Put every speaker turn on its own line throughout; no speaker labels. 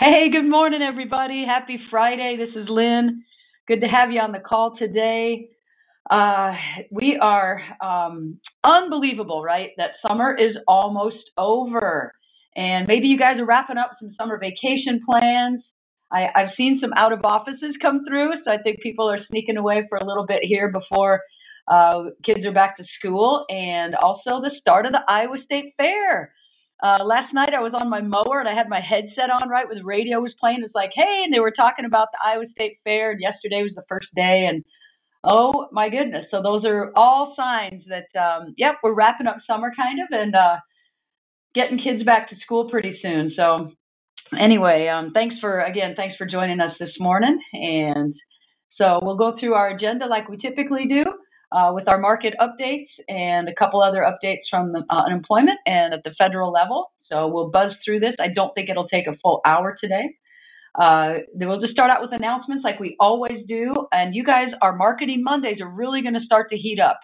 Hey, good morning, everybody. Happy Friday. This is Lynn. Good to have you on the call today. Uh, we are um, unbelievable, right? That summer is almost over. And maybe you guys are wrapping up some summer vacation plans. I, I've seen some out of offices come through, so I think people are sneaking away for a little bit here before uh, kids are back to school, and also the start of the Iowa State Fair. Uh, last night I was on my mower and I had my headset on, right, with radio was playing. It's like, hey, and they were talking about the Iowa State Fair, and yesterday was the first day, and oh my goodness. So those are all signs that, um, yep, we're wrapping up summer kind of and uh, getting kids back to school pretty soon. So anyway, um, thanks for again, thanks for joining us this morning, and so we'll go through our agenda like we typically do uh, with our market updates and a couple other updates from the, uh, unemployment and at the federal level. So we'll buzz through this. I don't think it'll take a full hour today. Uh, we'll just start out with announcements like we always do. And you guys, our marketing Mondays are really going to start to heat up.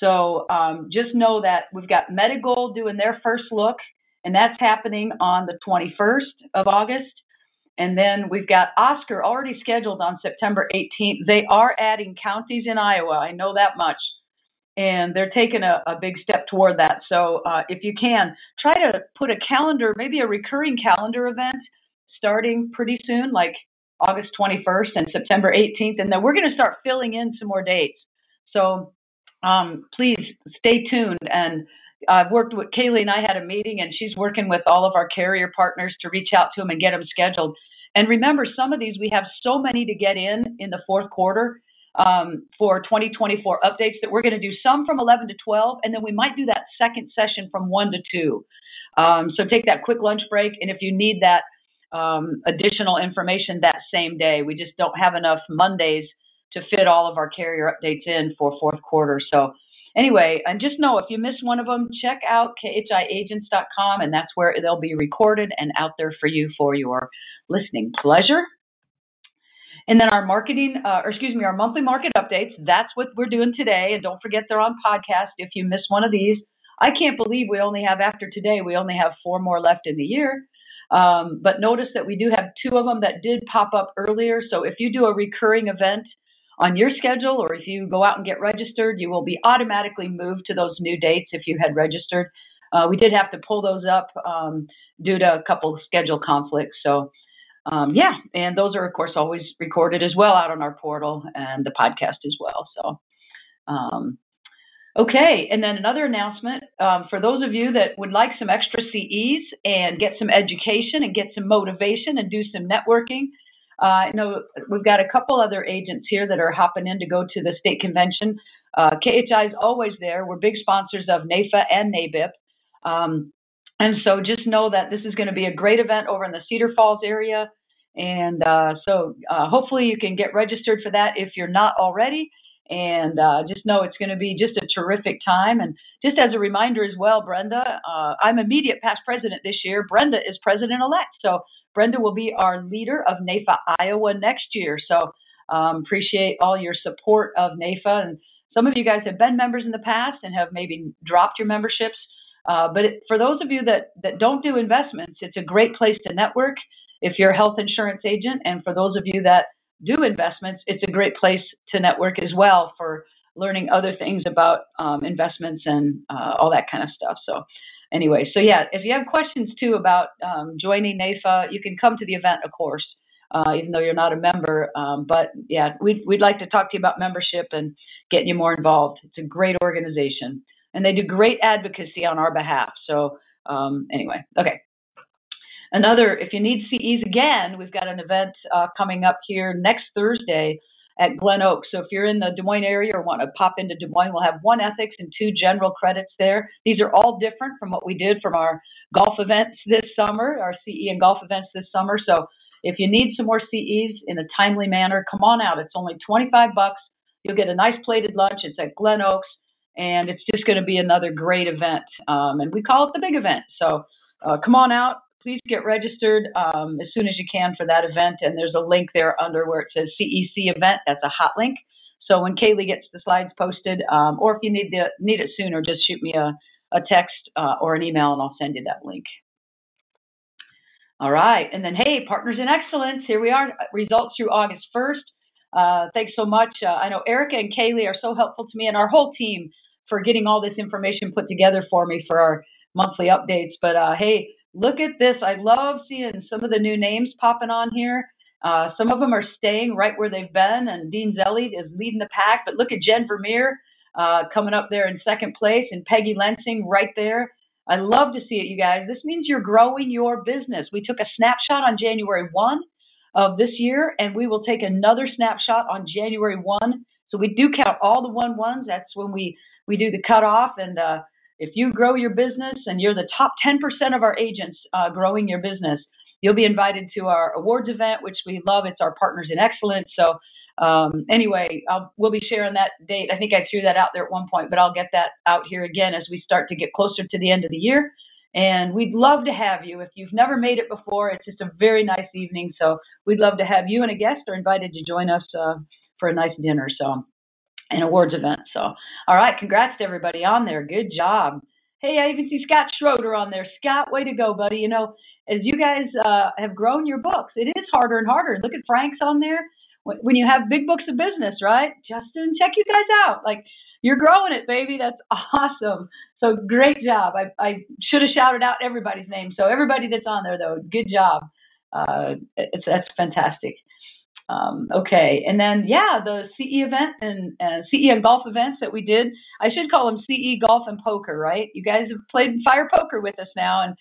So um, just know that we've got Medigold doing their first look, and that's happening on the 21st of August. And then we've got Oscar already scheduled on September 18th. They are adding counties in Iowa. I know that much. And they're taking a, a big step toward that. So uh, if you can, try to put a calendar, maybe a recurring calendar event starting pretty soon, like August 21st and September 18th. And then we're going to start filling in some more dates. So um, please stay tuned. And I've worked with Kaylee and I had a meeting, and she's working with all of our carrier partners to reach out to them and get them scheduled. And remember, some of these we have so many to get in in the fourth quarter um, for 2024 updates that we're going to do some from 11 to 12, and then we might do that second session from 1 to 2. Um, so take that quick lunch break, and if you need that um, additional information that same day, we just don't have enough Mondays to fit all of our carrier updates in for fourth quarter. So anyway, and just know if you miss one of them, check out khiagents.com, and that's where they'll be recorded and out there for you for your listening pleasure. And then our marketing, uh, or excuse me, our monthly market updates. That's what we're doing today. And don't forget they're on podcast if you miss one of these. I can't believe we only have, after today, we only have four more left in the year. Um, but notice that we do have two of them that did pop up earlier. So if you do a recurring event on your schedule or if you go out and get registered, you will be automatically moved to those new dates if you had registered. Uh, we did have to pull those up um, due to a couple schedule conflicts. So um, yeah, and those are of course always recorded as well out on our portal and the podcast as well. So, um, okay, and then another announcement um, for those of you that would like some extra CEs and get some education and get some motivation and do some networking. Uh, know we've got a couple other agents here that are hopping in to go to the state convention. Uh, KHI is always there. We're big sponsors of NAIFA and NABIP. Um, and so just know that this is going to be a great event over in the Cedar Falls area. And uh, so uh, hopefully you can get registered for that if you're not already. And uh, just know it's going to be just a terrific time. And just as a reminder as well, Brenda, uh, I'm immediate past president this year. Brenda is president elect. So Brenda will be our leader of NAIFA Iowa next year. So um, appreciate all your support of NAIFA. And some of you guys have been members in the past and have maybe dropped your memberships. Uh, but it, for those of you that, that don't do investments, it's a great place to network if you're a health insurance agent. And for those of you that do investments, it's a great place to network as well for learning other things about um, investments and uh, all that kind of stuff. So, anyway, so yeah, if you have questions too about um, joining NAIFA, you can come to the event, of course. Uh, even though you're not a member, um, but yeah, we'd, we'd like to talk to you about membership and getting you more involved. It's a great organization and they do great advocacy on our behalf. So um, anyway, okay. Another, if you need CEs again, we've got an event uh, coming up here next Thursday at Glen Oaks. So if you're in the Des Moines area or want to pop into Des Moines, we'll have one ethics and two general credits there. These are all different from what we did from our golf events this summer, our CE and golf events this summer. So if you need some more CEs in a timely manner, come on out. It's only 25 bucks. You'll get a nice plated lunch. It's at Glen Oaks and it's just going to be another great event. Um, and we call it the big event. So uh, come on out. Please get registered um, as soon as you can for that event. And there's a link there under where it says CEC event. That's a hot link. So when Kaylee gets the slides posted, um, or if you need the need it sooner, just shoot me a, a text uh, or an email, and I'll send you that link. All right. And then, hey, Partners in Excellence, here we are, results through August 1st. Uh, thanks so much. Uh, I know Erica and Kaylee are so helpful to me and our whole team for getting all this information put together for me for our monthly updates. But uh, hey, look at this. I love seeing some of the new names popping on here. Uh, some of them are staying right where they've been, and Dean Zelli is leading the pack. But look at Jen Vermeer uh, coming up there in second place, and Peggy Lensing right there. I love to see it, you guys. This means you're growing your business. We took a snapshot on January 1 of this year, and we will take another snapshot on January 1. So we do count all the one ones. That's when we we do the cutoff. And uh, if you grow your business and you're the top 10% of our agents uh, growing your business, you'll be invited to our awards event, which we love. It's our Partners in Excellence. So um, anyway, I'll, we'll be sharing that date. I think I threw that out there at one point, but I'll get that out here again as we start to get closer to the end of the year. And we'd love to have you. If you've never made it before, it's just a very nice evening. So we'd love to have you and a guest are invited to join us uh, for a nice dinner. So an awards event. So all right, congrats to everybody on there. Good job. Hey, I even see Scott Schroeder on there. Scott, way to go, buddy. You know, as you guys uh, have grown your books, it is harder and harder. Look at Frank's on there. When you have big books of business, right? Justin, check you guys out. Like you're growing it, baby. That's awesome. So great job. I, I should have shouted out everybody's name. So everybody that's on there, though, good job. Uh, it's that's fantastic. Um, okay, and then yeah, the CE event and uh, CE and golf events that we did. I should call them CE golf and poker, right? You guys have played fire poker with us now, and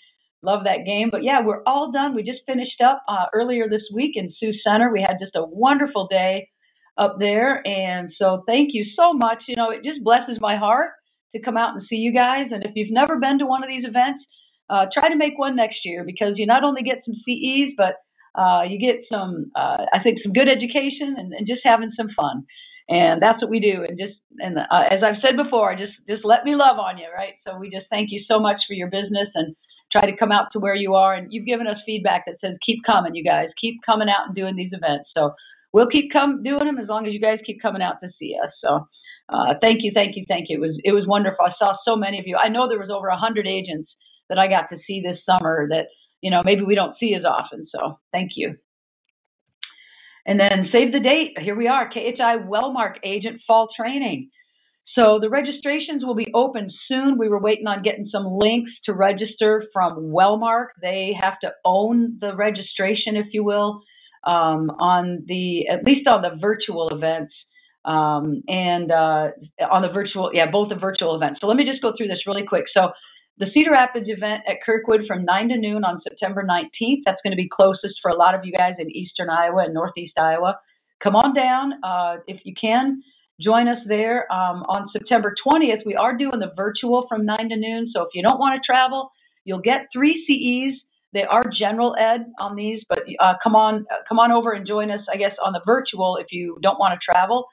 love that game. But yeah, we're all done. We just finished up uh, earlier this week in Sioux Center. We had just a wonderful day up there, and so thank you so much. You know, it just blesses my heart to come out and see you guys. And if you've never been to one of these events, uh, try to make one next year because you not only get some CEs, but uh, you get some, uh, I think, some good education and, and, just having some fun. And that's what we do. And just, and uh, as I've said before, just, just let me love on you, right? So we just thank you so much for your business and try to come out to where you are. And you've given us feedback that says, keep coming, you guys, keep coming out and doing these events. So we'll keep come doing them as long as you guys keep coming out to see us. So uh, thank you, thank you, thank you. It was it was wonderful. I saw so many of you. I know there was over a hundred agents that I got to see this summer that you know maybe we don't see as often. So thank you. And then save the date. Here we are, KHI Wellmark Agent Fall Training. So the registrations will be open soon. We were waiting on getting some links to register from Wellmark. They have to own the registration, if you will, um, on the at least on the virtual events um, and uh, on the virtual, yeah, both the virtual events. So let me just go through this really quick. So the Cedar Rapids event at Kirkwood from 9 to noon on September 19th. That's going to be closest for a lot of you guys in eastern Iowa and northeast Iowa. Come on down uh, if you can. Join us there um, on September 20th. We are doing the virtual from 9 to noon. So if you don't want to travel, you'll get three CEs. They are general ed on these, but uh, come on, uh, come on over and join us. I guess on the virtual if you don't want to travel.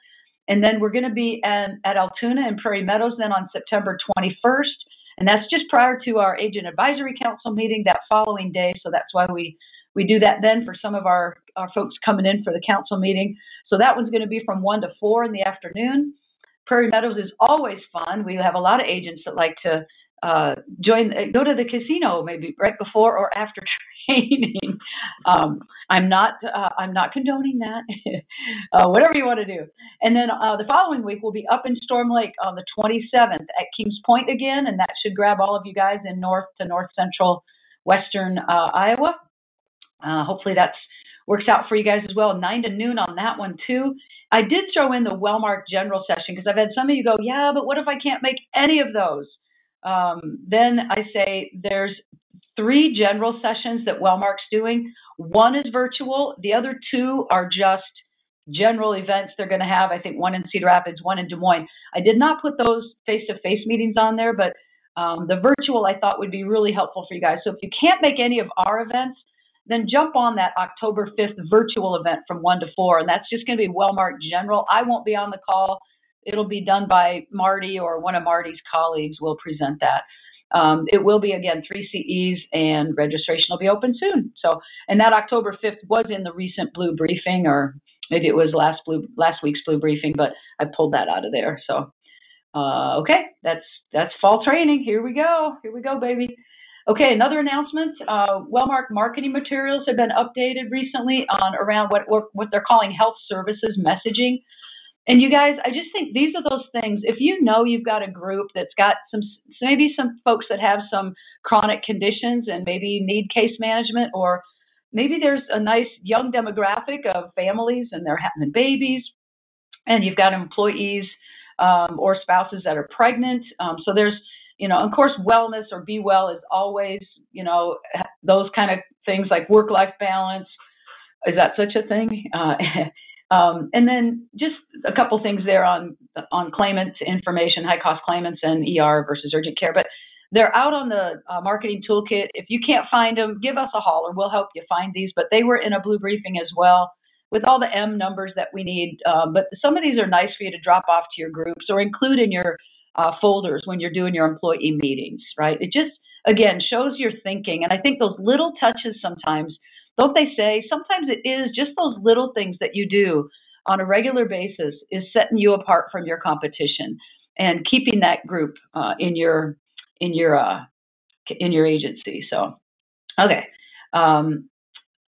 And then we're going to be at, at Altoona and Prairie Meadows then on September 21st. And that's just prior to our agent advisory council meeting that following day. So that's why we, we do that then for some of our, our folks coming in for the council meeting. So that one's going to be from 1 to 4 in the afternoon. Prairie Meadows is always fun. We have a lot of agents that like to uh, join, go to the casino maybe right before or after training. um, I'm not, uh, I'm not condoning that. uh, whatever you want to do. And then uh, the following week we'll be up in Storm Lake on the 27th at Kings Pointe again, and that should grab all of you guys in north to north central western uh, Iowa. Uh, hopefully that's works out for you guys as well. Nine to noon on that one too. I did throw in the Wellmark general session because I've had some of you go, yeah, but what if I can't make any of those? Um, then I say there's three general sessions that Wellmark's doing. One is virtual, the other two are just general events they're going to have. I think one in Cedar Rapids, one in Des Moines. I did not put those face to face meetings on there, but um, the virtual I thought would be really helpful for you guys. So if you can't make any of our events, then jump on that October 5th virtual event from 1 to 4. And that's just going to be Wellmark General. I won't be on the call. It'll be done by Marty or one of Marty's colleagues will present that. Um, it will be again three CEs and registration will be open soon. So, and that October 5th was in the recent blue briefing, or maybe it was last blue last week's blue briefing, but I pulled that out of there. So, uh, okay, that's that's fall training. Here we go. Here we go, baby. Okay, another announcement. Uh, Wellmark marketing materials have been updated recently on around what what they're calling health services messaging. And you guys, I just think these are those things. If you know you've got a group that's got some, maybe some folks that have some chronic conditions and maybe need case management, or maybe there's a nice young demographic of families and they're having babies, and you've got employees um, or spouses that are pregnant. Um, so there's, you know, of course, wellness or be well is always, you know, those kind of things like work life balance. Is that such a thing? Uh, um, and then just a couple things there on on claimants information, high cost claimants and ER versus urgent care. But they're out on the uh, marketing toolkit. If you can't find them, give us a holler. We'll help you find these. But they were in a blue briefing as well with all the M numbers that we need. Um, but some of these are nice for you to drop off to your groups or include in your uh, folders when you're doing your employee meetings, right? It just, again, shows your thinking. And I think those little touches sometimes, don't they say, sometimes it is just those little things that you do on a regular basis is setting you apart from your competition and keeping that group uh, in your in your uh, in your agency. So, okay. Um,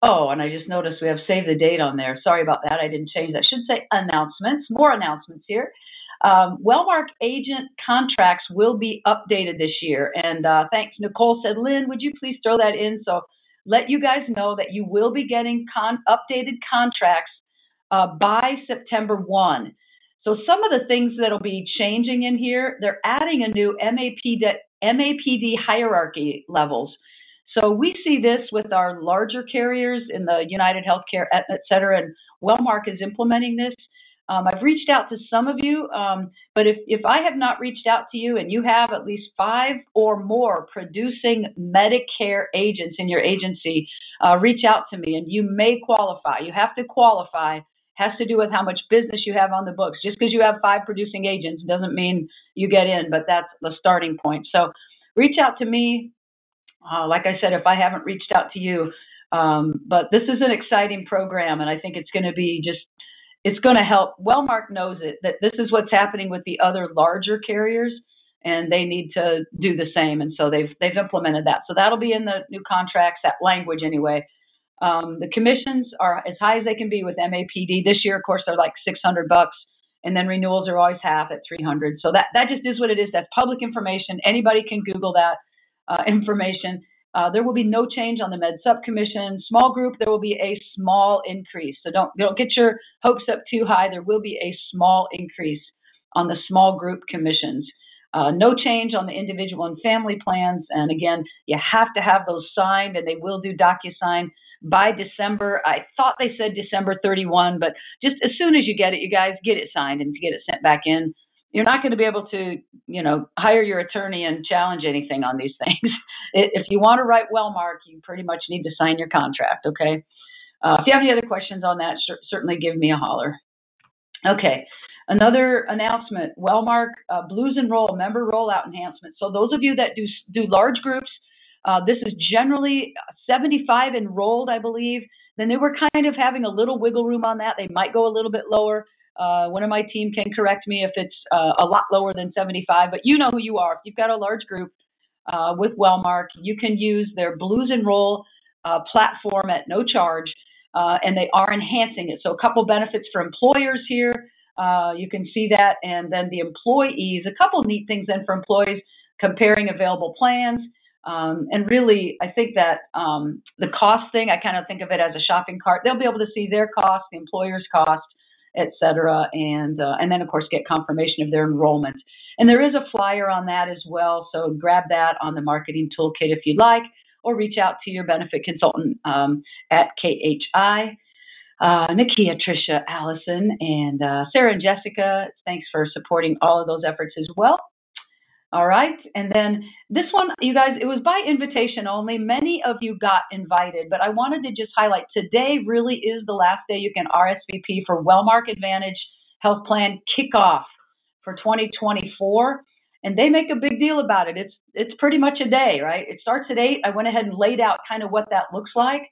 Oh, and I just noticed we have save the date on there. Sorry about that. I didn't change that. Should say announcements. More announcements here. Um, Wellmark agent contracts will be updated this year. And uh, thanks, Nicole said, Lynn, would you please throw that in? So let you guys know that you will be getting con- updated contracts uh, by September 1. So some of the things that'll be changing in here, they're adding a new MAPD, MAPD hierarchy levels. So we see this with our larger carriers in the United Healthcare, et, et cetera, and Wellmark is implementing this. Um, I've reached out to some of you, um, but if, if I have not reached out to you and you have at least five or more producing Medicare agents in your agency, uh, reach out to me and you may qualify. You have to qualify. Has to do with how much business you have on the books. Just because you have five producing agents doesn't mean you get in, but that's the starting point. So reach out to me. Uh, like I said, if I haven't reached out to you, um, but this is an exciting program, and I think it's going to be just it's going to help. Wellmark knows it that this is what's happening with the other larger carriers, and they need to do the same. And so they've they've implemented that. So that'll be in the new contracts, that language anyway. Um, the commissions are as high as they can be with MAPD. This year, of course, they're like 600 bucks, and then renewals are always half at 300. So that that just is what it is. That's public information. Anybody can Google that uh, information. Uh, there will be no change on the Med Sup Commission. Small group, there will be a small increase. So don't don't get your hopes up too high. There will be a small increase on the small group commissions. Uh, no change on the individual and family plans. And again, you have to have those signed, and they will do DocuSign by December. I thought they said December 31, but just as soon as you get it, you guys get it signed and get it sent back in you're not going to be able to, you know, hire your attorney and challenge anything on these things. if you want to write Wellmark, you pretty much need to sign your contract. Okay. Uh, if you have any other questions on that, certainly give me a holler. Okay. Another announcement: Wellmark uh, Blues Enroll member rollout enhancement. So those of you that do do large groups, uh, this is generally 75 enrolled, I believe. Then they were kind of having a little wiggle room on that. They might go a little bit lower. Uh, one of my team can correct me if it's uh, a lot lower than 75, but you know who you are. If you've got a large group uh, with Wellmark, you can use their Blues Enroll uh, platform at no charge, uh, and they are enhancing it. So a couple benefits for employers here. Uh, you can see that, and then the employees. A couple neat things then for employees comparing available plans. Um, and really, I think that um, the cost thing, I kind of think of it as a shopping cart. They'll be able to see their cost, the employer's cost, et cetera, and uh, and then of course get confirmation of their enrollment. And there is a flyer on that as well, so grab that on the marketing toolkit if you'd like, or reach out to your benefit consultant um, at KHI. Uh, Nakia, Tricia, Allison, and uh, Sarah and Jessica, thanks for supporting all of those efforts as well. All right. And then this one, you guys, it was by invitation only. Many of you got invited, but I wanted to just highlight today really is the last day you can RSVP for Wellmark Advantage Health Plan kickoff for 2024. And they make a big deal about it. It's it's pretty much a day, right? It starts at eight. I went ahead and laid out kind of what that looks like.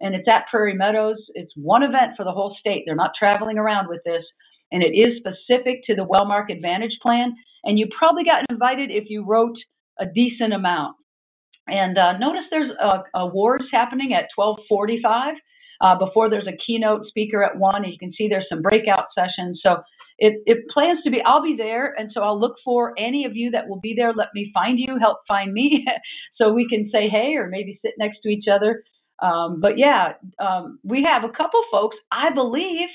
And it's at Prairie Meadows. It's one event for the whole state. They're not traveling around with this. And it is specific to the Wellmark Advantage plan and you probably got invited if you wrote a decent amount. And uh, notice there's awards happening at 1245. Uh, before there's a keynote speaker at one, and you can see there's some breakout sessions. So it, it plans to be. I'll be there, and so I'll look for any of you that will be there. Let me find you, help find me, so we can say hey, or maybe sit next to each other. Um, but yeah, um, we have a couple folks, I believe,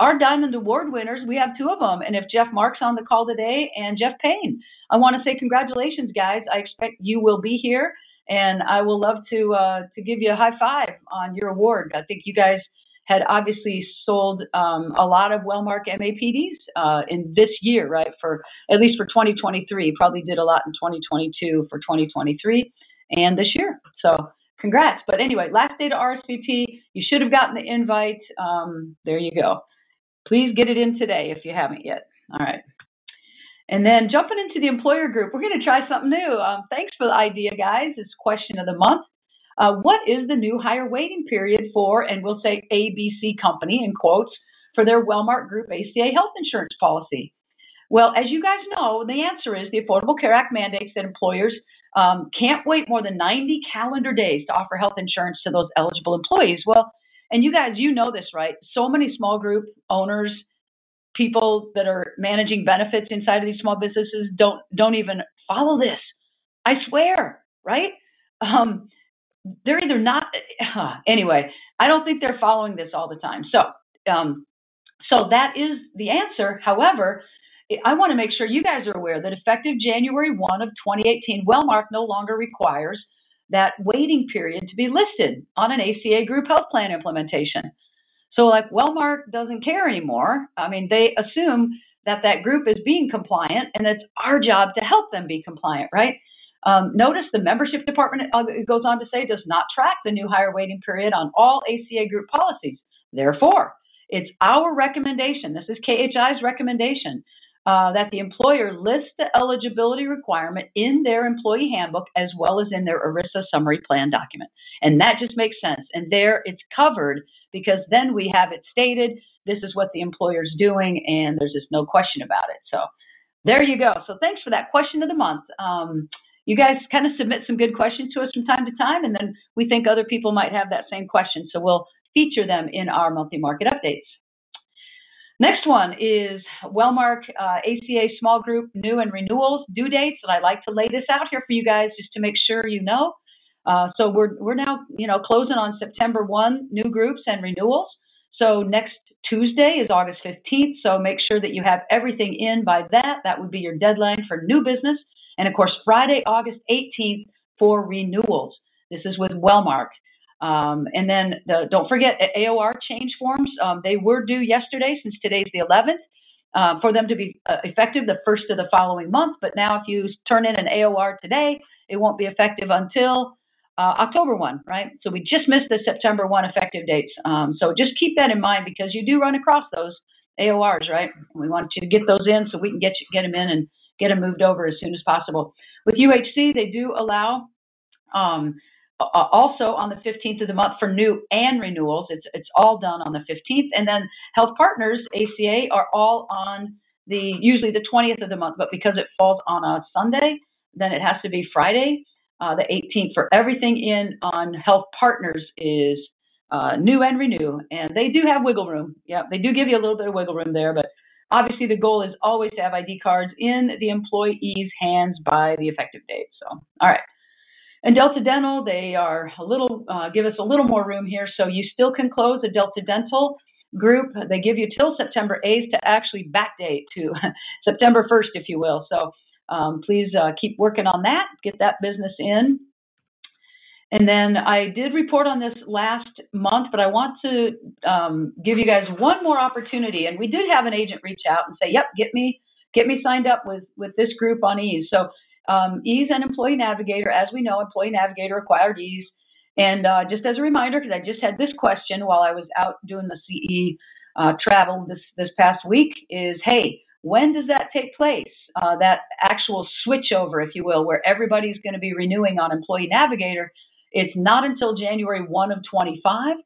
our Diamond Award winners. We have two of them, and if Jeff Mark's on the call today and Jeff Payne, I want to say congratulations, guys. I expect you will be here and I will love to uh, to give you a high five on your award. I think you guys had obviously sold um, a lot of Wellmark MAPDs uh, in this year, right? For at least for 2023, probably did a lot in 2022 for 2023 and this year. So congrats. But anyway, last day to RSVP. You should have gotten the invite. Um, there you go. Please get it in today if you haven't yet. All right. And then jumping into the employer group, we're going to try something new. Um, thanks for the idea, guys. It's question of the month. Uh, what is the new higher waiting period for, and we'll say ABC company in quotes, for their Wellmark Group ACA health insurance policy? Well, as you guys know, the answer is the Affordable Care Act mandates that employers um, can't wait more than 90 calendar days to offer health insurance to those eligible employees. Well, and you guys, you know this, right? So many small group owners people that are managing benefits inside of these small businesses don't don't even follow this. I swear, right? Um, they're either not uh, anyway. I don't think they're following this all the time. So, um, so that is the answer. However, I want to make sure you guys are aware that effective January 1 of 2018, Wellmark no longer requires that waiting period to be listed on an ACA group health plan implementation. So, like, Wellmark doesn't care anymore. I mean, they assume that that group is being compliant, and it's our job to help them be compliant, right? Um, notice the membership department uh, goes on to say does not track the new higher waiting period on all ACA group policies. Therefore, it's our recommendation. This is KHI's recommendation uh, that the employer lists the eligibility requirement in their employee handbook as well as in their ERISA summary plan document. And that just makes sense. And there it's covered because then we have it stated this is what the employer is doing and there's just no question about it. So there you go. So thanks for that question of the month. Um, you guys kind of submit some good questions to us from time to time, and then we think other people might have that same question. So we'll feature them in our monthly market updates. Next one is Wellmark uh, ACA small group new and renewals due dates, and I'd like to lay this out here for you guys just to make sure you know. Uh, so we're we're now you know closing on September one new groups and renewals. So next Tuesday is August 15th. So make sure that you have everything in by that. That would be your deadline for new business. And of course, Friday, August 18th for renewals. This is with Wellmark. Um, and then the, don't forget AOR change forms. Um, they were due yesterday since today's the 11th. Uh, for them to be uh, effective the first of the following month. But now, if you turn in an AOR today, it won't be effective until uh, October 1, right? So we just missed the September 1 effective dates. Um, so just keep that in mind because you do run across those AORs, right? We want you to get those in so we can get you, get them in and get them moved over as soon as possible. With UHC, they do allow um, also on the 15th of the month for new and renewals. It's it's all done on the 15th, and then Health Partners ACA are all on the usually the 20th of the month, but because it falls on a Sunday, then it has to be Friday, uh, the 18th. For everything in on Health Partners is uh, new and renew, and they do have wiggle room. Yeah, they do give you a little bit of wiggle room there, but obviously the goal is always to have ID cards in the employee's hands by the effective date. So, all right. And Delta Dental, they are a little uh, give us a little more room here, so you still can close a Delta Dental group. They give you till September 8th to actually backdate to September 1st, if you will. So um, please uh, keep working on that, get that business in. And then I did report on this last month, but I want to um, give you guys one more opportunity. And we did have an agent reach out and say, "Yep, get me get me signed up with with this group on Ease." So um, Ease and Employee Navigator, as we know, Employee Navigator acquired Ease. And uh, just as a reminder, because I just had this question while I was out doing the CE uh, travel this this past week, is hey, when does that take place? Uh, that actual switchover, if you will, where everybody's going to be renewing on Employee Navigator. It's not until January 1 of 25.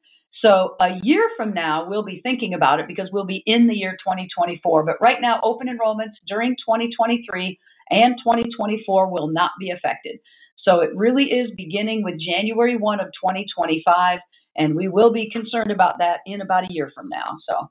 So a year from now, we'll be thinking about it because we'll be in the year 2024. But right now, open enrollments during 2023 and 2024 will not be affected. So it really is beginning with January 1 of 2025, and we will be concerned about that in about a year from now. So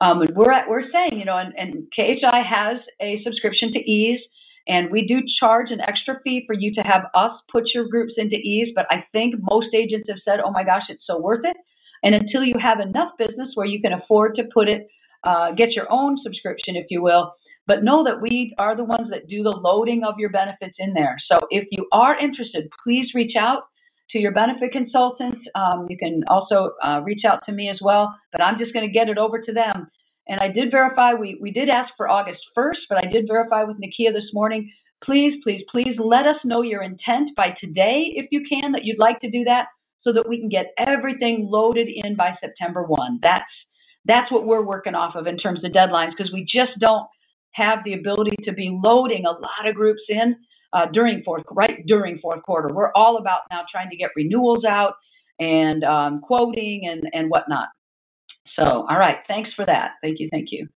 um, we're at, we're saying, you know, and, and KHI has a subscription to Ease, and we do charge an extra fee for you to have us put your groups into Ease. But I think most agents have said, oh my gosh, it's so worth it. And until you have enough business where you can afford to put it, uh, get your own subscription, if you will. But know that we are the ones that do the loading of your benefits in there. So if you are interested, please reach out to your benefit consultant. Um, you can also uh, reach out to me as well, but I'm just going to get it over to them. And I did verify, we, we did ask for August 1st, but I did verify with Nakia this morning. Please, please, please let us know your intent by today, if you can, that you'd like to do that so that we can get everything loaded in by September 1. That's, that's what we're working off of in terms of deadlines because we just don't have the ability to be loading a lot of groups in uh, during fourth, right during fourth quarter. We're all about now trying to get renewals out and um, quoting and, and whatnot. So, all right, thanks for that. Thank you, thank you.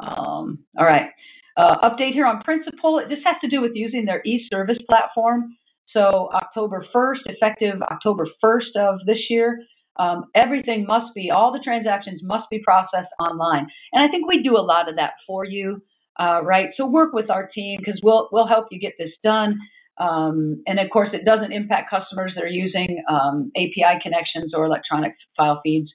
Um, all right, uh, update here on Principal. This has to do with using their e-service platform. So October 1st, effective October 1st of this year, um, everything must be, all the transactions must be processed online. And I think we do a lot of that for you uh, right? So work with our team because we'll we'll help you get this done. Um, and of course, it doesn't impact customers that are using um, API connections or electronic file feeds.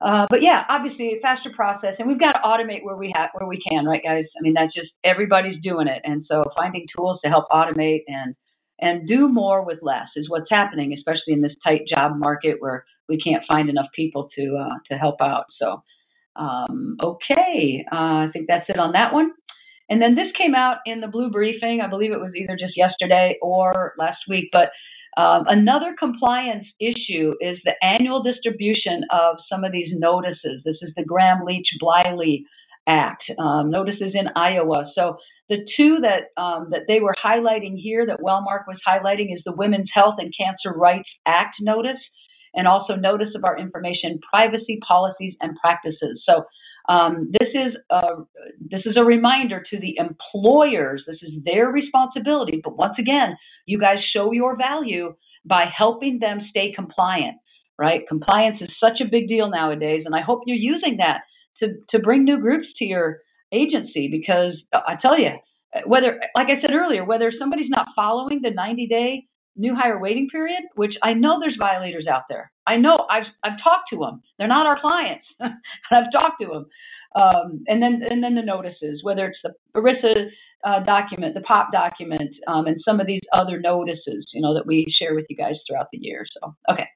Uh, but yeah, obviously a faster process, and we've got to automate where we have where we can, right, guys? I mean, that's just everybody's doing it, and so finding tools to help automate and and do more with less is what's happening, especially in this tight job market where we can't find enough people to uh, to help out. So um, okay, uh, I think that's it on that one. And then this came out in the blue briefing. I believe it was either just yesterday or last week. But um, another compliance issue is the annual distribution of some of these notices. This is the Gramm Leach Bliley Act um, notices in Iowa. So the two that um, that they were highlighting here, that Wellmark was highlighting, is the Women's Health and Cancer Rights Act notice and also notice of our information privacy policies and practices. So um, this is a, this is a reminder to the employers. This is their responsibility. But once again, you guys show your value by helping them stay compliant. Right? Compliance is such a big deal nowadays, and I hope you're using that to to bring new groups to your agency because I tell you, whether like I said earlier, whether somebody's not following the 90 day new hire waiting period, which I know there's violators out there. I know I've I've talked to them. They're not our clients. I've talked to them. Um, and then and then the notices, whether it's the ERISA uh, document, the POP document, um, and some of these other notices, you know, that we share with you guys throughout the year. So okay.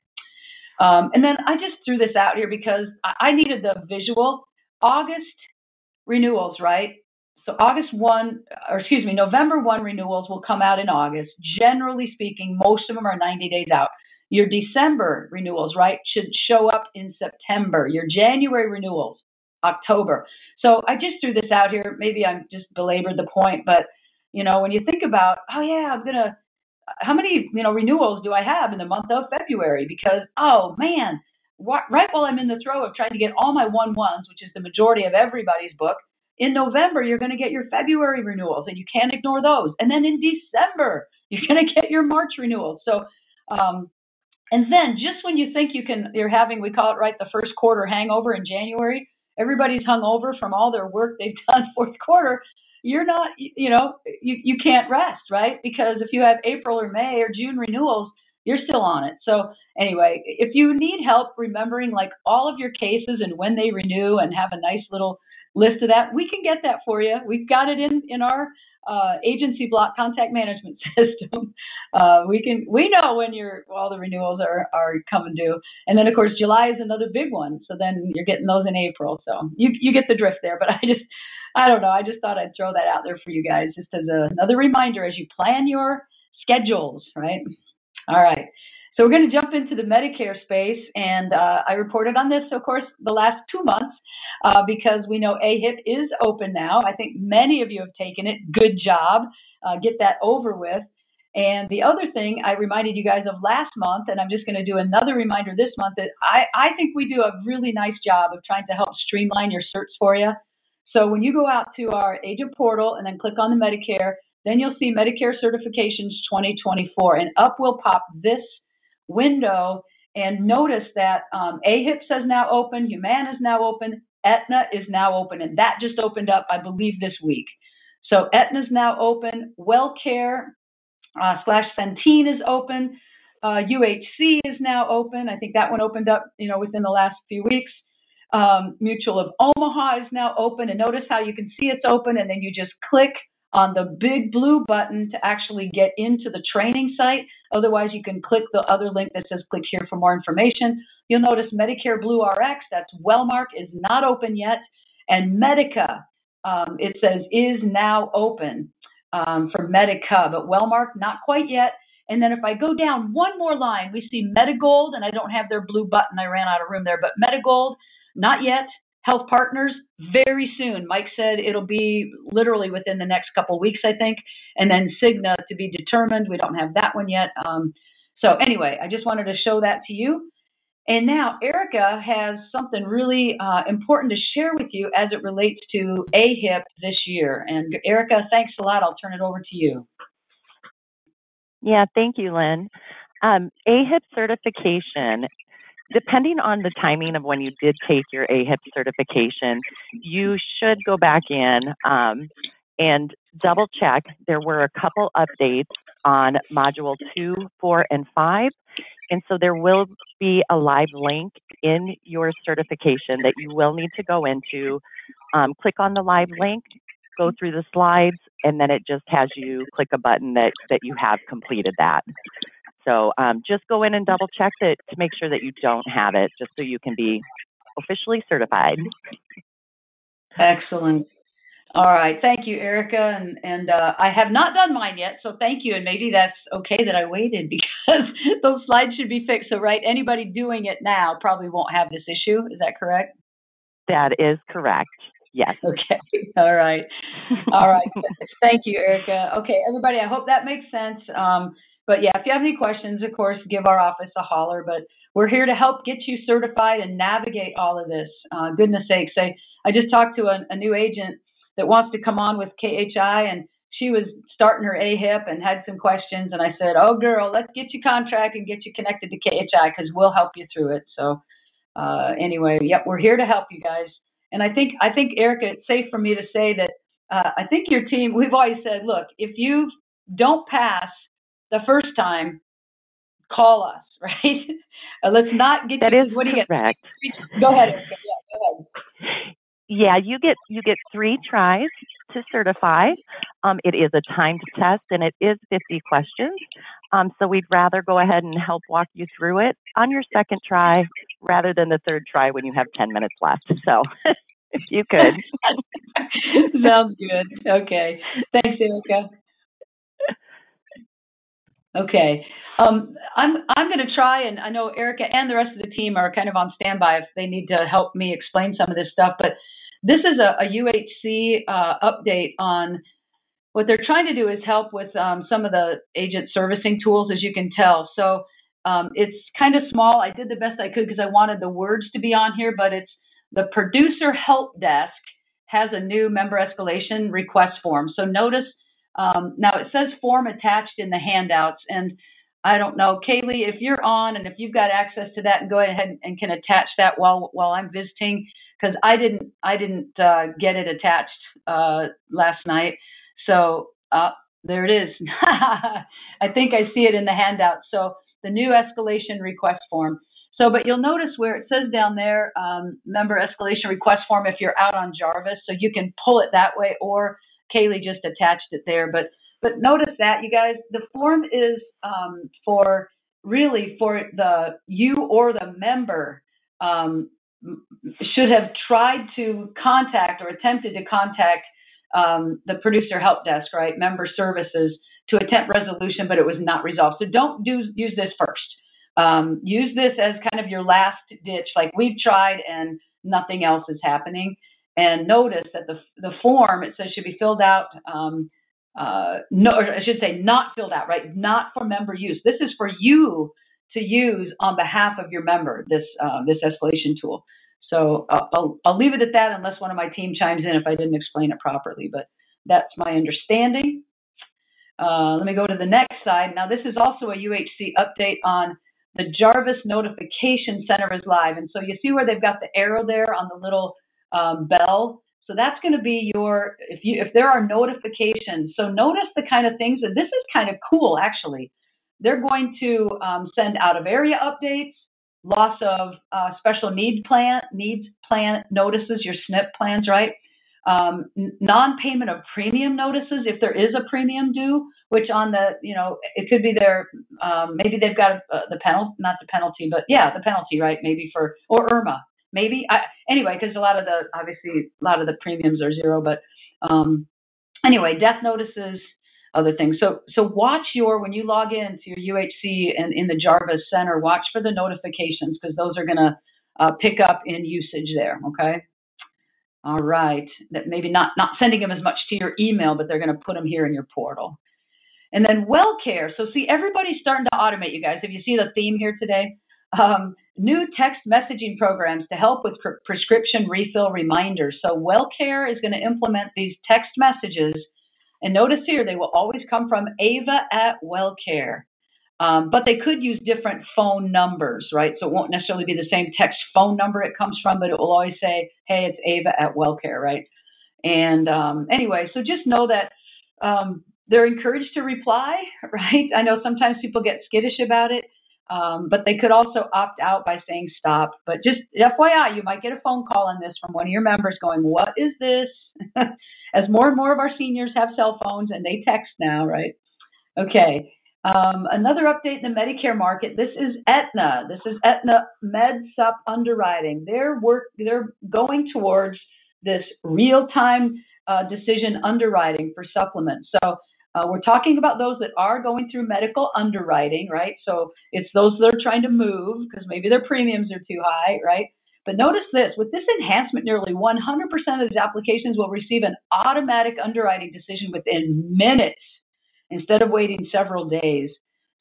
Um, and then I just threw this out here because I, I needed the visual. August renewals, right? So August 1, or excuse me, November 1 renewals will come out in August. Generally speaking, most of them are 90 days out. Your December renewals, right, should show up in September. Your January renewals, October. So I just threw this out here. Maybe I'm just belabored the point, but you know, when you think about, oh yeah, I'm gonna, how many you know renewals do I have in the month of February? Because oh man, right while I'm in the throw of trying to get all my one ones, which is the majority of everybody's book, in November, you're going to get your February renewals, and you can't ignore those. And then in December, you're going to get your March renewals. So, um, and then just when you think you can, you're having, we call it right, the first quarter hangover in January. Everybody's hung over from all their work they've done fourth quarter. You're not, you know, you, you can't rest, right? Because if you have April or May or June renewals, you're still on it. So anyway, if you need help remembering like all of your cases and when they renew and have a nice little list of that. We can get that for you. We've got it in in our uh, agency block contact management system. Uh, we can we know when your all the renewals are are coming due, and then of course July is another big one. So then you're getting those in April. So you you get the drift there. But I just I don't know. I just thought I'd throw that out there for you guys just as a, another reminder as you plan your schedules. Right. All right. So we're going to jump into the Medicare space, and uh, I reported on this, of course, the last two months uh, because we know AHIP is open now. I think many of you have taken it. Good job. Uh, get that over with. And the other thing I reminded you guys of last month, and I'm just going to do another reminder this month, that I, I think we do a really nice job of trying to help streamline your search for you. So when you go out to our agent portal and then click on the Medicare, then you'll see Medicare Certifications 2024, and up will pop this window. And notice that um, AHIP says now open, Humana is now open, Aetna is now open, and that just opened up, I believe, this week. So Aetna is now open, WellCare uh, slash Centene is open, uh, UHC is now open. I think that one opened up, you know, within the last few weeks. Um, Mutual of Omaha is now open, and notice how you can see it's open, and then you just click on the big blue button to actually get into the training site. Otherwise, you can click the other link that says click here for more information. You'll notice Medicare Blue RX, that's Wellmark, is not open yet. And Medica, um, it says is now open um, for Medica, but Wellmark, not quite yet. And then if I go down one more line, we see Medigold, and I don't have their blue button. I ran out of room there, but Medigold, not yet. Health Partners, very soon. Mike said it'll be literally within the next couple of weeks, I think. And then Cigna to be determined. We don't have that one yet. Um, so anyway, I just wanted to show that to you. And now Erica has something really uh, important to share with you as it relates to AHIP this year. And Erica, thanks a lot. I'll turn it over to you.
Yeah, thank you, Lynn. Um, AHIP certification, depending on the timing of when you did take your AHIP certification, you should go back in um, and double check. There were a couple updates on module two, four, and five. And so there will be a live link in your certification that you will need to go into. Um, click on the live link, go through the slides, and then it just has you click a button that, that you have completed that. So um, just go in and double check it to make sure that you don't have it, just so you can be officially certified.
Excellent. All right, thank you, Erica, and and uh, I have not done mine yet, so thank you. And maybe that's okay that I waited because those slides should be fixed. So, right, anybody doing it now probably won't have this issue. Is that correct?
That is correct. Yes.
Okay. All right. All right. Thank you, Erica. Okay, everybody, I hope that makes sense. Um, but yeah, if you have any questions, of course, give our office a holler. But we're here to help get you certified and navigate all of this. Uh, goodness sakes, I, I just talked to a, a new agent that wants to come on with KHI and she was starting her AHIP and had some questions and I said, "Oh girl, let's get you contract and get you connected to KHI because we'll help you through it." So uh, anyway, yep, we're here to help you guys. And I think I think Erica, it's safe for me to say that uh, I think your team. We've always said, look, if you don't pass the first time, call us, right? uh, let's not get
that
you,
is what do you
correct. Get? Go ahead. Yeah, go
ahead. Yeah, you get you get three tries to certify. Um, it is a timed test and it is 50 questions. Um, so we'd rather go ahead and help walk you through it on your second try rather than the third try when you have 10 minutes left. So if you could.
Sounds good. Okay. Thanks, Erica. Okay. Um, I'm I'm going to try, and I know Erica and the rest of the team are kind of on standby if they need to help me explain some of this stuff. But this is a, a UHC uh, update on what they're trying to do is help with um, some of the agent servicing tools, as you can tell. So um, it's kind of small. I did the best I could because I wanted the words to be on here, but it's the producer help desk has a new member escalation request form. So notice um, now it says form attached in the handouts, and I don't know, Kaylee, if you're on and if you've got access to that, and go ahead and can attach that while while I'm visiting because I didn't I didn't uh, get it attached uh, last night. So uh, there it is. I think I see it in the handout. So the new escalation request form. So, but you'll notice where it says down there, um, member escalation request form if you're out on Jarvis, so you can pull it that way, or Kaylee just attached it there. But but notice that you guys, the form is um, for really for the you or the member um, should have tried to contact or attempted to contact um, the producer help desk, right, member services to attempt resolution, but it was not resolved. So don't do, use this first. Um, use this as kind of your last ditch, like we've tried and nothing else is happening. And notice that the the form it says should be filled out. Um, uh, no, I should say not filled out, right? Not for member use. This is for you to use on behalf of your member, this, uh, this escalation tool. So I'll, I'll, I'll, leave it at that unless one of my team chimes in if I didn't explain it properly, but that's my understanding. Uh, let me go to the next slide. Now, this is also a UHC update on the Jarvis Notification Center is live. And so you see where they've got the arrow there on the little um, bell. So that's going to be your if you if there are notifications. So notice the kind of things, and this is kind of cool actually. They're going to um, send out of area updates, loss of uh, special needs plan needs plan notices, your SNP plans, right? Um, non-payment of premium notices if there is a premium due, which on the you know it could be their um, maybe they've got uh, the penalty, not the penalty, but yeah, the penalty, right? Maybe for or IRMAA, maybe. I, anyway, because a lot of the obviously a lot of the premiums are zero, but um, anyway, death notices, other things. So so watch your when you log in to your UHC and in the Jarvis Center, watch for the notifications because those are going to uh, pick up in usage there. Okay. All right. That maybe not not sending them as much to your email, but they're going to put them here in your portal. And then WellCare. So see, everybody's starting to automate, you guys. If you see the theme here today, um, new text messaging programs to help with pre- prescription refill reminders. So WellCare is going to implement these text messages. And notice here, they will always come from Ava at WellCare. Um, but they could use different phone numbers, right? So it won't necessarily be the same text phone number it comes from, but it will always say, hey, it's Ava at WellCare, right? And um, anyway, so just know that um, they're encouraged to reply, right? I know sometimes people get skittish about it, um, but they could also opt out by saying stop. But just FYI, you might get a phone call on this from one of your members going, what is this? As more and more of our seniors have cell phones and they text now, right? Okay. Um, another update in the Medicare market. This is Aetna. This is Aetna MedSup underwriting. They're work. They're going towards this real-time uh, decision underwriting for supplements. So uh, we're talking about those that are going through medical underwriting, right? So it's those that are trying to move because maybe their premiums are too high, right? But notice this with this enhancement, nearly 100% of these applications will receive an automatic underwriting decision within minutes instead of waiting several days.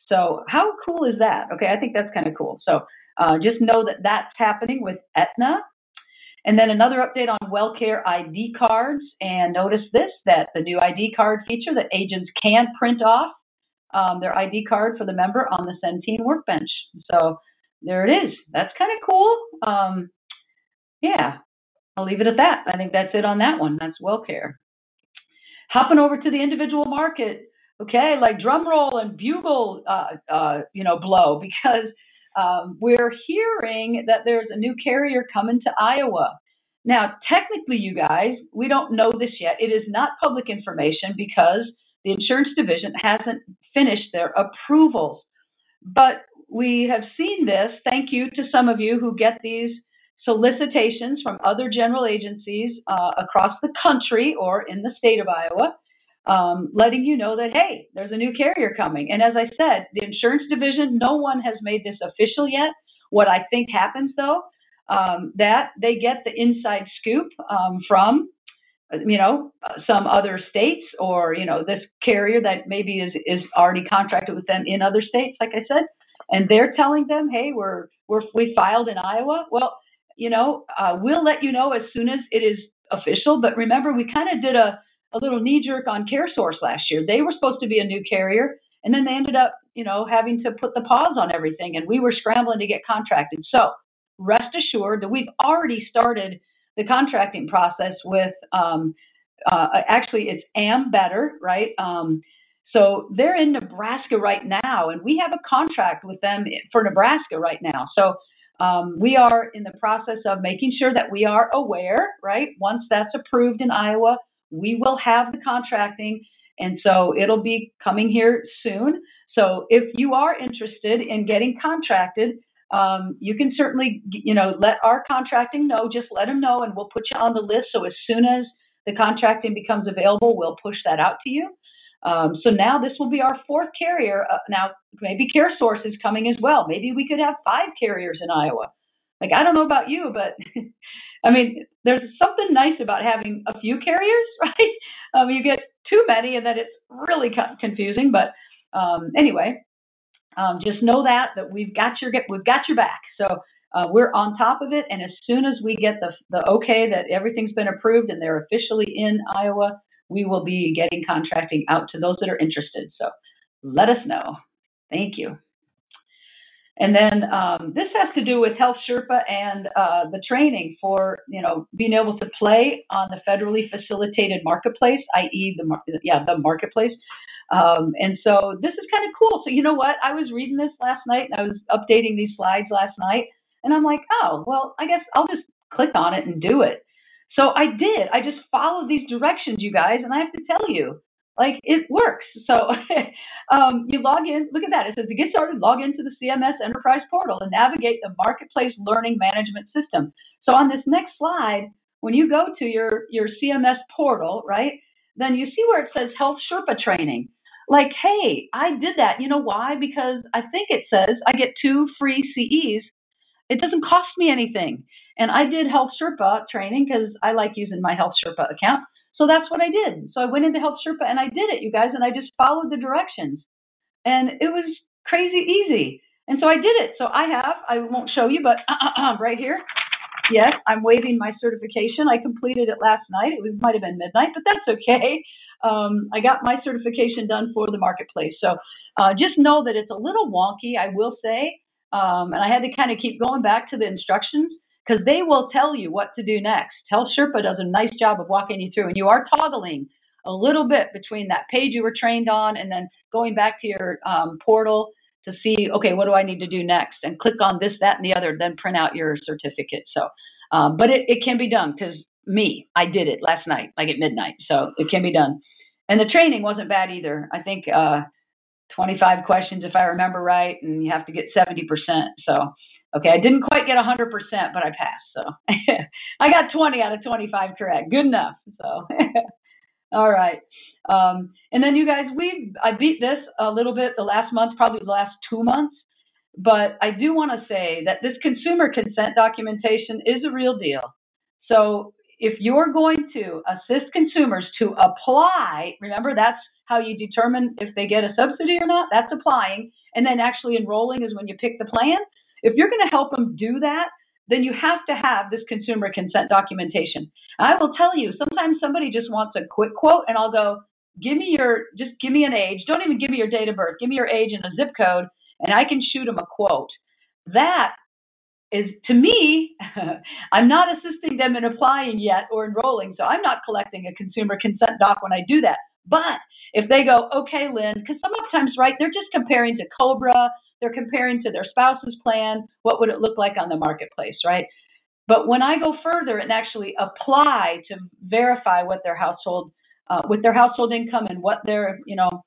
So how cool is that? Okay, I think that's kind of cool. So uh, just know that that's happening with Aetna. And then another update on WellCare ID cards. And notice this, that the new ID card feature that agents can print off um, their ID card for the member on the Centene workbench. So there it is. That's kind of cool. Um, yeah, I'll leave it at that. I think that's it on that one. That's WellCare. Hopping over to the individual market okay, like drum roll and bugle, uh, uh, you know, blow because um, we're hearing that there's a new carrier coming to Iowa. Now, technically, you guys, we don't know this yet. It is not public information because the insurance division hasn't finished their approvals. But we have seen this. Thank you to some of you who get these solicitations from other general agencies uh, across the country or in the state of Iowa um, letting you know that, hey, there's a new carrier coming. And as I said, the insurance division, no one has made this official yet. What I think happens though, um, that they get the inside scoop um, from, you know, some other states or, you know, this carrier that maybe is, is already contracted with them in other states, like I said, and they're telling them, hey, we're, we're, we filed in Iowa. Well, you know, uh, we'll let you know as soon as it is official. But remember, we kind of did a, a little knee jerk on CareSource last year. They were supposed to be a new carrier, and then they ended up, you know, having to put the pause on everything, and we were scrambling to get contracted. So rest assured that we've already started the contracting process with. Um, uh, actually, it's Ambetter, right? Um, so they're in Nebraska right now, and we have a contract with them for Nebraska right now. So um, we are in the process of making sure that we are aware, right? Once that's approved in Iowa, we will have the contracting, and so it'll be coming here soon. So if you are interested in getting contracted, um, you can certainly, you know, let our contracting know. Just let them know, and we'll put you on the list. So as soon as the contracting becomes available, we'll push that out to you. Um, so now this will be our fourth carrier. Uh, now maybe CareSource is coming as well. Maybe we could have five carriers in Iowa. Like I don't know about you, but I mean, there's something nice about having a few carriers, right? Um, you get too many, and then it's really confusing. But um, anyway, um, just know that that we've got your we've got your back. So uh, we're on top of it, and as soon as we get the the okay that everything's been approved and they're officially in Iowa, we will be getting contracting out to those that are interested. So let us know. Thank you. And then um, this has to do with Health Sherpa and uh, the training for you know being able to play on the federally facilitated marketplace, i.e. the yeah the marketplace. Um, and so this is kind of cool. So you know what? I was reading this last night and I was updating these slides last night, and I'm like, oh well, I guess I'll just click on it and do it. So I did. I just followed these directions, you guys, and I have to tell you, like it works. So um, you log in. Look at that. It says to get started, log into the CMS Enterprise Portal and navigate the Marketplace Learning Management System. So on this next slide, when you go to your your CMS portal, right, then you see where it says Health Sherpa Training. Like, hey, I did that. You know why? Because I think it says I get two free CEs. It doesn't cost me anything. And I did Health Sherpa training because I like using my Health Sherpa account. So that's what I did. So I went into Health Sherpa and I did it, you guys, and I just followed the directions. And it was crazy easy. And so I did it. So I have, I won't show you, but right here, yes, I'm waiving my certification. I completed it last night. It was, might have been midnight, but that's okay. Um, I got my certification done for the marketplace. So uh, just know that it's a little wonky, I will say. Um, and I had to kind of keep going back to the instructions because they will tell you what to do next. Health Sherpa does a nice job of walking you through, and you are toggling a little bit between that page you were trained on and then going back to your um, portal to see, okay, what do I need to do next? And click on this, that, and the other, then print out your certificate. So, um, but it, it can be done because me, I did it last night, like at midnight. So it can be done. And the training wasn't bad either. I think uh, 25 questions, if I remember right, and you have to get 70%. So Okay, I didn't quite get 100%, but I passed. So I got 20 out of 25 correct. Good enough. So, all right. Um, and then you guys, we I beat this a little bit the last month, probably the last two months. But I do want to say that this consumer consent documentation is a real deal. So if you're going to assist consumers to apply, remember that's how you determine if they get a subsidy or not. That's applying. And then actually enrolling is when you pick the plan. If you're going to help them do that, then you have to have this consumer consent documentation. I will tell you, sometimes somebody just wants a quick quote, and I'll go, give me your, just give me an age. Don't even give me your date of birth. Give me your age and a zip code, and I can shoot them a quote. That is, to me, I'm not assisting them in applying yet or enrolling, so I'm not collecting a consumer consent doc when I do that. But if they go, okay, Lynn, because sometimes, right, they're just comparing to Cobra, they're comparing to their spouse's plan. What would it look like on the marketplace, right? But when I go further and actually apply to verify what their household, uh, with their household income and what they're, you know,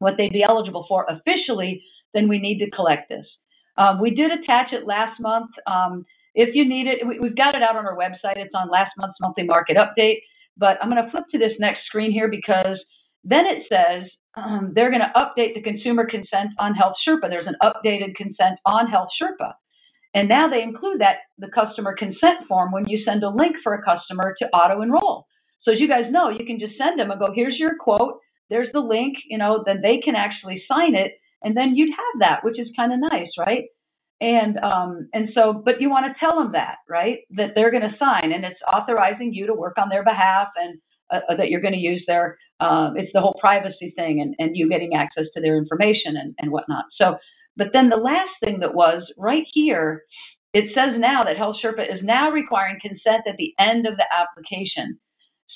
what they'd be eligible for officially, then we need to collect this. Um, we did attach it last month. Um, if you need it, we, have got it out on our website. It's on last month's monthly market update. But I'm going to flip to this next screen here because then it says um, they're going to update the consumer consent on Health Sherpa. There's an updated consent on Health Sherpa. And now they include that the customer consent form when you send a link for a customer to auto enroll. So as you guys know, you can just send them and go, here's your quote, there's the link, you know, then they can actually sign it, and then you'd have that, which is kind of nice, right? And um, and so, but you want to tell them that, right? That they're going to sign, and it's authorizing you to work on their behalf and uh, uh, that you're going to use their um, it's the whole privacy thing and, and you getting access to their information and, and whatnot. So but then the last thing that was right here it says now that health sherpa is now requiring consent at the end of the application.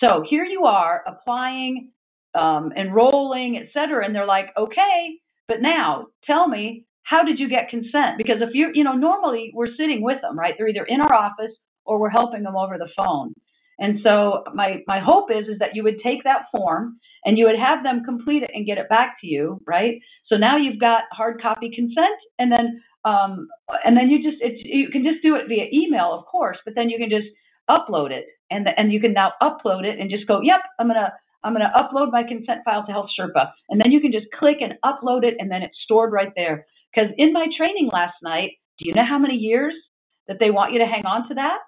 So here you are applying um, enrolling etc and they're like okay but now tell me how did you get consent? Because if you you know normally we're sitting with them right? They're either in our office or we're helping them over the phone and so my my hope is is that you would take that form and you would have them complete it and get it back to you, right? So now you've got hard copy consent, and then um, and then you just it's, you can just do it via email, of course, but then you can just upload it, and and you can now upload it and just go, yep, I'm gonna I'm gonna upload my consent file to Health Sherpa, and then you can just click and upload it, and then it's stored right there. Because in my training last night, do you know how many years that they want you to hang on to that?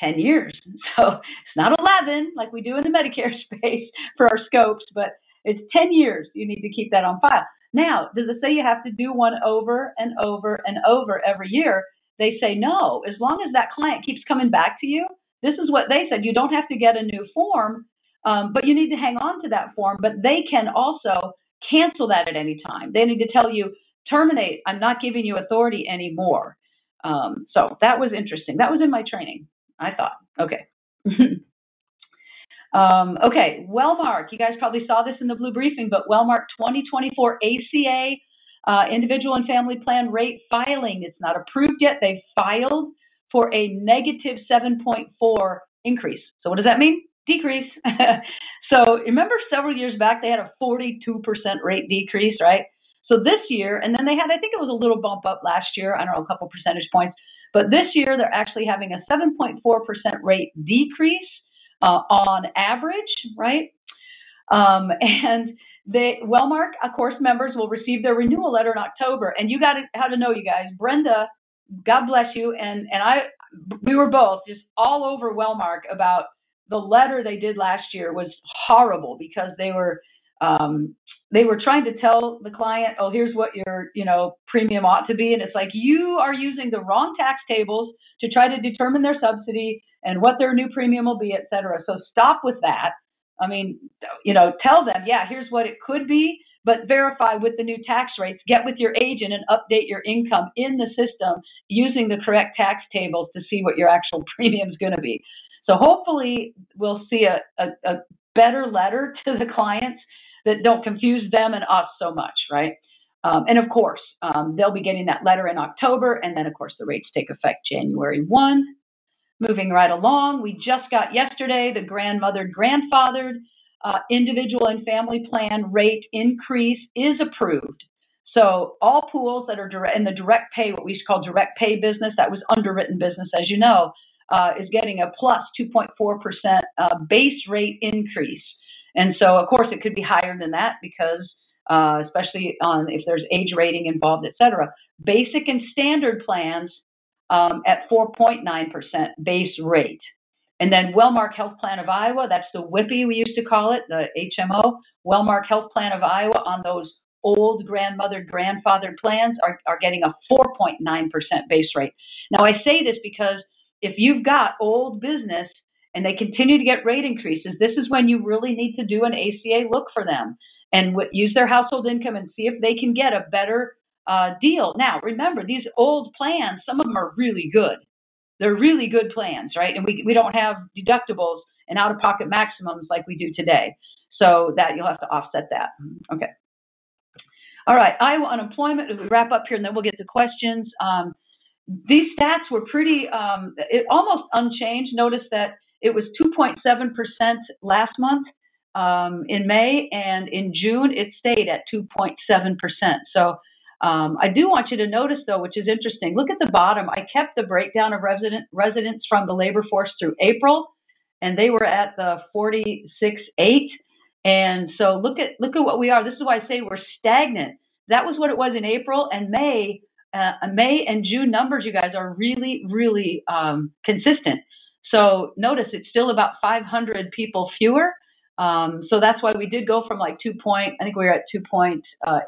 10 years. So it's not 11 like we do in the Medicare space for our scopes, but it's 10 years. You need to keep that on file. Now, does it say you have to do one over and over and over every year? They say no. As long as that client keeps coming back to you, this is what they said. You don't have to get a new form Um, but you need to hang on to that form. But they can also cancel that at any time. They need to tell you, terminate, I'm not giving you authority anymore. Um, so that was interesting. That was in my training, I thought. Okay. um, okay, Wellmark. You guys probably saw this in the blue briefing, but Wellmark 2024 ACA uh, individual and family plan rate filing. It's not approved yet. They filed for a negative 7.4 increase. So what does that mean? Decrease. so remember several years back they had a 42% rate decrease, right? So this year, and then they had, I think it was a little bump up last year, I don't know, a couple percentage points, but this year they're actually having a 7.4% rate decrease uh, on average, right? Um, and the Wellmark, of course, members will receive their renewal letter in October. And you got to how to know, you guys. Brenda, God bless you, and and I, we were both just all over Wellmark about the letter they did last year was horrible because they were um, they were trying to tell the client, oh, here's what your, you know, premium ought to be. And it's like you are using the wrong tax tables to try to determine their subsidy and what their new premium will be, et cetera. So stop with that. I mean, you know, tell them, yeah, here's what it could be, but verify with the new tax rates. Get with your agent and update your income in the system using the correct tax tables to see what your actual premium is going to be. So hopefully we'll see a, a, a better letter to the clients that don't confuse them and us so much, right? Um, and of course, um, they'll be getting that letter in October, and then of course the rates take effect January 1. Moving right along, we just got yesterday the grandmothered grandfathered uh, individual and family plan rate increase is approved. So all pools that are direct, in the direct pay, what we used to call direct pay business, that was underwritten business, as you know, uh, is getting a plus 2.4% uh, base rate increase. And so, of course, it could be higher than that because, uh, especially on if there's age rating involved, et cetera. Basic and standard plans um, at 4.9% base rate. And then Wellmark Health Plan of Iowa, that's the WIPI we used to call it, the HMO. Wellmark Health Plan of Iowa on those old grandmother grandfather plans are, are getting a 4.9% base rate. Now, I say this because if you've got old business and they continue to get rate increases, this is when you really need to do an ACA look for them and w- use their household income and see if they can get a better uh, deal. Now, remember, these old plans, some of them are really good. They're really good plans, right? And we, we don't have deductibles and out of pocket maximums like we do today. So that you'll have to offset that. Okay. All right, Iowa unemployment, we wrap up here and then we'll get to questions. Um, these stats were pretty, um, it, almost unchanged. Notice that it was 2.7% last month um, in May, and in June it stayed at 2.7%. So um, I do want you to notice, though, which is interesting. Look at the bottom. I kept the breakdown of resident residents from the labor force through April, and they were at the 46.8. And so look at look at what we are. This is why I say we're stagnant. That was what it was in April and May. Uh, May and June numbers, you guys, are really, really um, consistent. So notice it's still about 500 people fewer. Um, so that's why we did go from like 2 point, I think we were at 2.8% uh,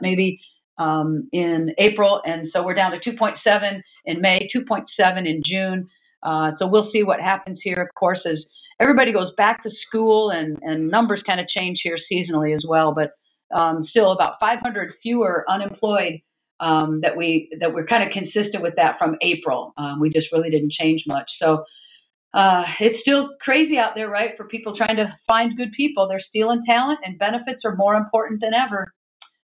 maybe um, in April. And so we're down to 2.7 in May, 2.7 in June. Uh, so we'll see what happens here, of course, as everybody goes back to school and, and numbers kind of change here seasonally as well. But um, still about 500 fewer unemployed um, that we that we're kind of consistent with that from April. Um, we just really didn't change much. So uh, it's still crazy out there, right? For people trying to find good people, they're stealing talent, and benefits are more important than ever.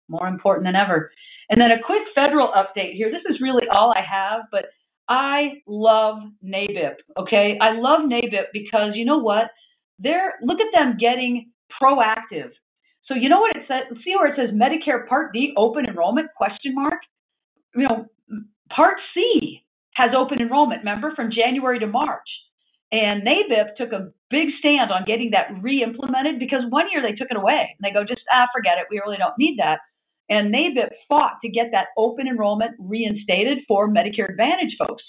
More important than ever. And then a quick federal update here. This is really all I have, but I love NABIP. Okay, I love NABIP because you know what? They're look at them getting proactive. So you know what it says? See where it says Medicare Part D open enrollment question mark. You know, Part C has open enrollment. Remember from January to March. And NABIP took a big stand on getting that re-implemented because one year they took it away and they go, just ah, forget it. We really don't need that. And NABIP fought to get that open enrollment reinstated for Medicare Advantage folks,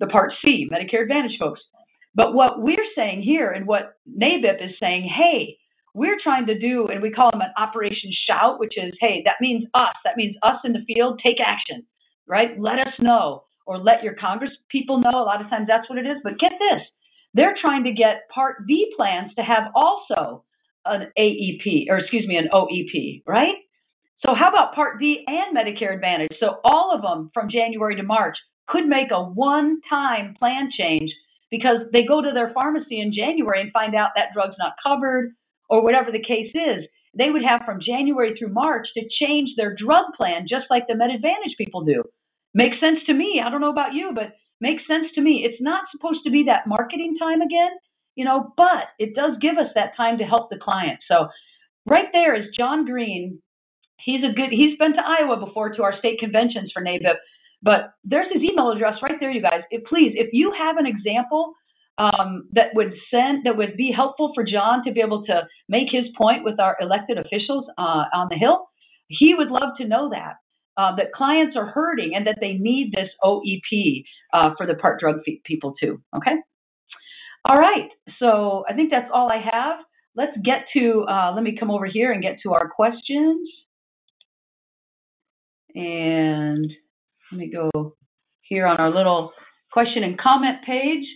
the Part C, Medicare Advantage folks. But what we're saying here and what NABIP is saying, hey, we're trying to do, and we call them an Operation Shout, which is, hey, that means us. That means us in the field, take action, right? Let us know or let your Congress people know. A lot of times that's what it is. But get this they're trying to get Part B plans to have also an AEP, or excuse me, an OEP, right? So how about Part D and Medicare Advantage? So all of them from January to March could make a one-time plan change because they go to their pharmacy in January and find out that drug's not covered or whatever the case is. They would have from January through March to change their drug plan just like the Med Advantage people do. Makes sense to me. I don't know about you, but makes sense to me. It's not supposed to be that marketing time again, you know, but it does give us that time to help the client. So right there is John Green. He's a good he's been to Iowa before to our state conventions for NABIP but there's his email address right there, you guys. If, please, if you have an example um, that would send that would be helpful for John to be able to make his point with our elected officials uh, on the Hill, he would love to know that. Uh, that clients are hurting and that they need this OEP uh, for the part drug people too. Okay. All right. So I think that's all I have. Let's get to. Uh, let me come over here and get to our questions. And let me go here on our little question and comment page.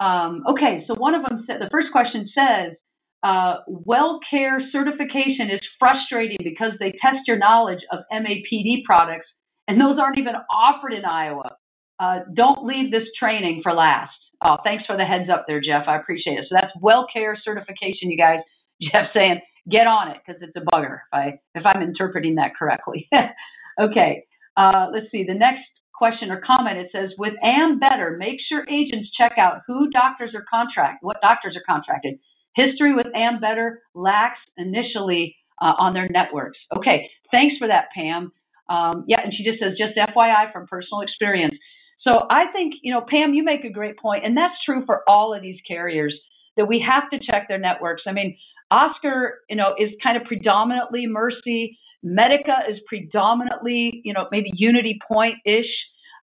Um, okay, so one of them said the first question says, uh, WellCare certification is frustrating because they test your knowledge of MAPD products, and those aren't even offered in Iowa. Uh, don't leave this training for last. Oh, thanks for the heads up there, Jeff. I appreciate it. So that's WellCare certification, you guys. Jeff saying, get on it because it's a bugger. If I if I'm interpreting that correctly. okay. Uh, let's see, the next question or comment, it says, with Ambetter, make sure agents check out who doctors are contract, what doctors are contracted. History with Ambetter lacks initially uh, on their networks. Okay, thanks for that, Pam. Um, yeah, and she just says, just FYI from personal experience. So I think, you know, Pam, you make a great point, and that's true for all of these carriers that we have to check their networks. I mean, Oscar, you know, is kind of predominantly Mercy. Medica is predominantly, you know, maybe Unity Point ish.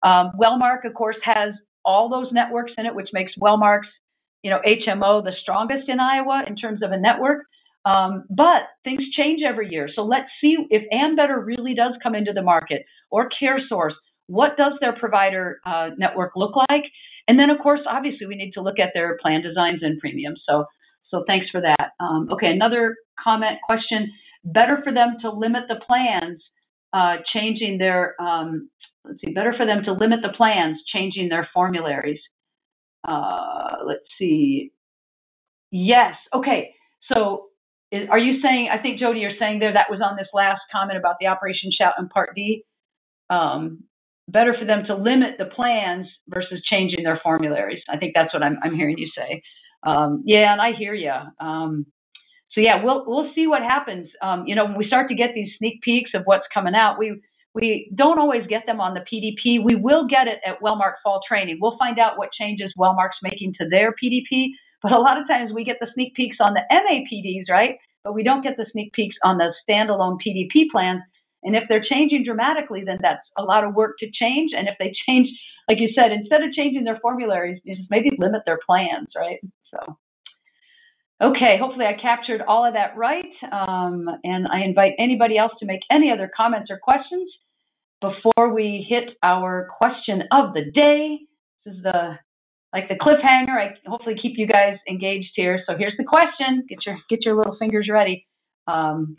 Um, Wellmark, of course, has all those networks in it, which makes Wellmark's, you know, HMO the strongest in Iowa in terms of a network. Um, but things change every year. So let's see if Ambetter really does come into the market or CareSource. What does their provider uh, network look like? And then, of course, obviously, we need to look at their plan designs and premiums. So, so thanks for that. Um, okay, another comment question better for them to limit the plans, uh, changing their, um, let's see, better for them to limit the plans, changing their formularies. Uh, let's see. Yes. Okay. So is, are you saying, I think, Jody, you're saying there that was on this last comment about the Operation Shout in Part D? Um, better for them to limit the plans versus changing their formularies. I think that's what I'm, I'm hearing you say. Um, yeah, and I hear you. Um, so yeah, we'll we'll see what happens. Um, you know, when we start to get these sneak peeks of what's coming out, we we don't always get them on the PDP. We will get it at Wellmark Fall Training. We'll find out what changes Wellmark's making to their PDP. But a lot of times we get the sneak peeks on the MAPDs, right? But we don't get the sneak peeks on the standalone PDP plans. And if they're changing dramatically, then that's a lot of work to change. And if they change, like you said, instead of changing their formularies, you just maybe limit their plans, right? So. Okay, hopefully I captured all of that right. Um, and I invite anybody else to make any other comments or questions before we hit our question of the day. This is the like the cliffhanger. I hopefully keep you guys engaged here. So here's the question. Get your get your little fingers ready. Um,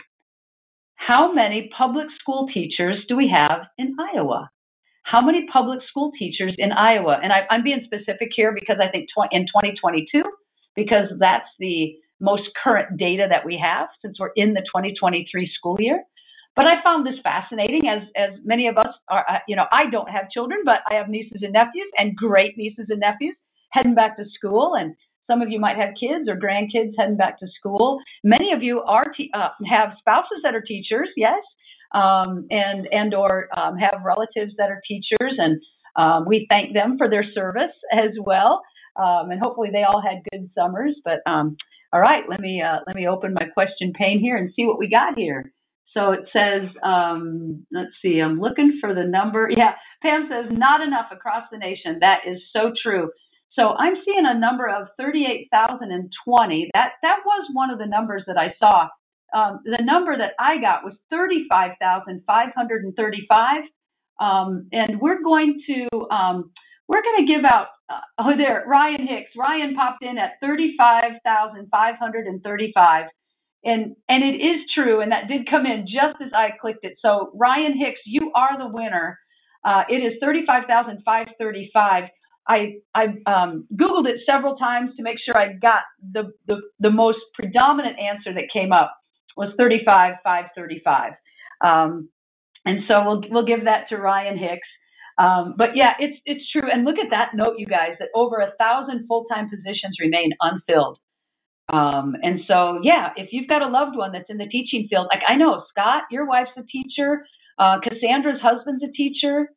how many public school teachers do we have in Iowa? How many public school teachers in Iowa? And I, am being specific here because I think tw- in 2022 because that's the most current data that we have since we're in the 2023 school year. But I found this fascinating, as as many of us are. Uh, you know, I don't have children, but I have nieces and nephews, and great nieces and nephews heading back to school, and some of you might have kids or grandkids heading back to school. Many of you are te- uh, have spouses that are teachers, yes, um, and and or um, have relatives that are teachers, and um, we thank them for their service as well um, and hopefully they all had good summers. But um, all right, let me uh, let me open my question pane here and see what we got here. So it says, um, let's see, I'm looking for the number. Yeah, Pam says not enough across the nation. That is so true. So I'm seeing a number of 38,020. That that was one of the numbers that I saw. Um, the number that I got was 35,535, um, and we're going to um, we're going to give out. Uh, oh, there, Ryan Hicks. Ryan popped in at thirty-five thousand five hundred and thirty-five, and it is true, and that did come in just as I clicked it. So Ryan Hicks, you are the winner. Uh, it is thirty-five thousand five thirty-five. I I um, googled it several times to make sure I got the the, the most predominant answer that came up was 35 535. Um, and so we'll we'll give that to Ryan Hicks. Um, but yeah, it's it's true. And look at that note, you guys, that over a thousand full-time positions remain unfilled. Um, and so yeah, if you've got a loved one that's in the teaching field, like I know Scott, your wife's a teacher, uh, Cassandra's husband's a teacher.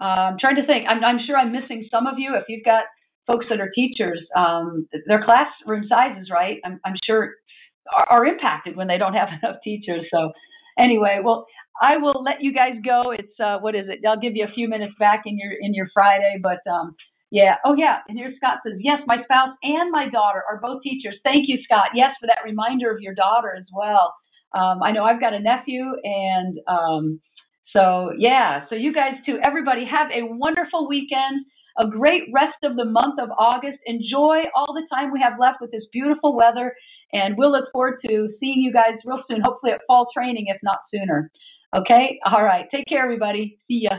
Uh, I'm trying to think. I'm, I'm sure I'm missing some of you. If you've got folks that are teachers, um, their classroom sizes, right? I'm, I'm sure are, are impacted when they don't have enough teachers. So anyway, well, I will let you guys go. It's uh, what is it? I'll give you a few minutes back in your in your Friday, but um, yeah. Oh yeah. And here Scott says, yes, my spouse and my daughter are both teachers. Thank you, Scott. Yes, for that reminder of your daughter as well. Um, I know I've got a nephew, and um, so yeah. So you guys too. Everybody have a wonderful weekend. A great rest of the month of August. Enjoy all the time we have left with this beautiful weather, and we'll look forward to seeing you guys real soon. Hopefully at fall training, if not sooner. Okay? All right. Take care, everybody. See ya.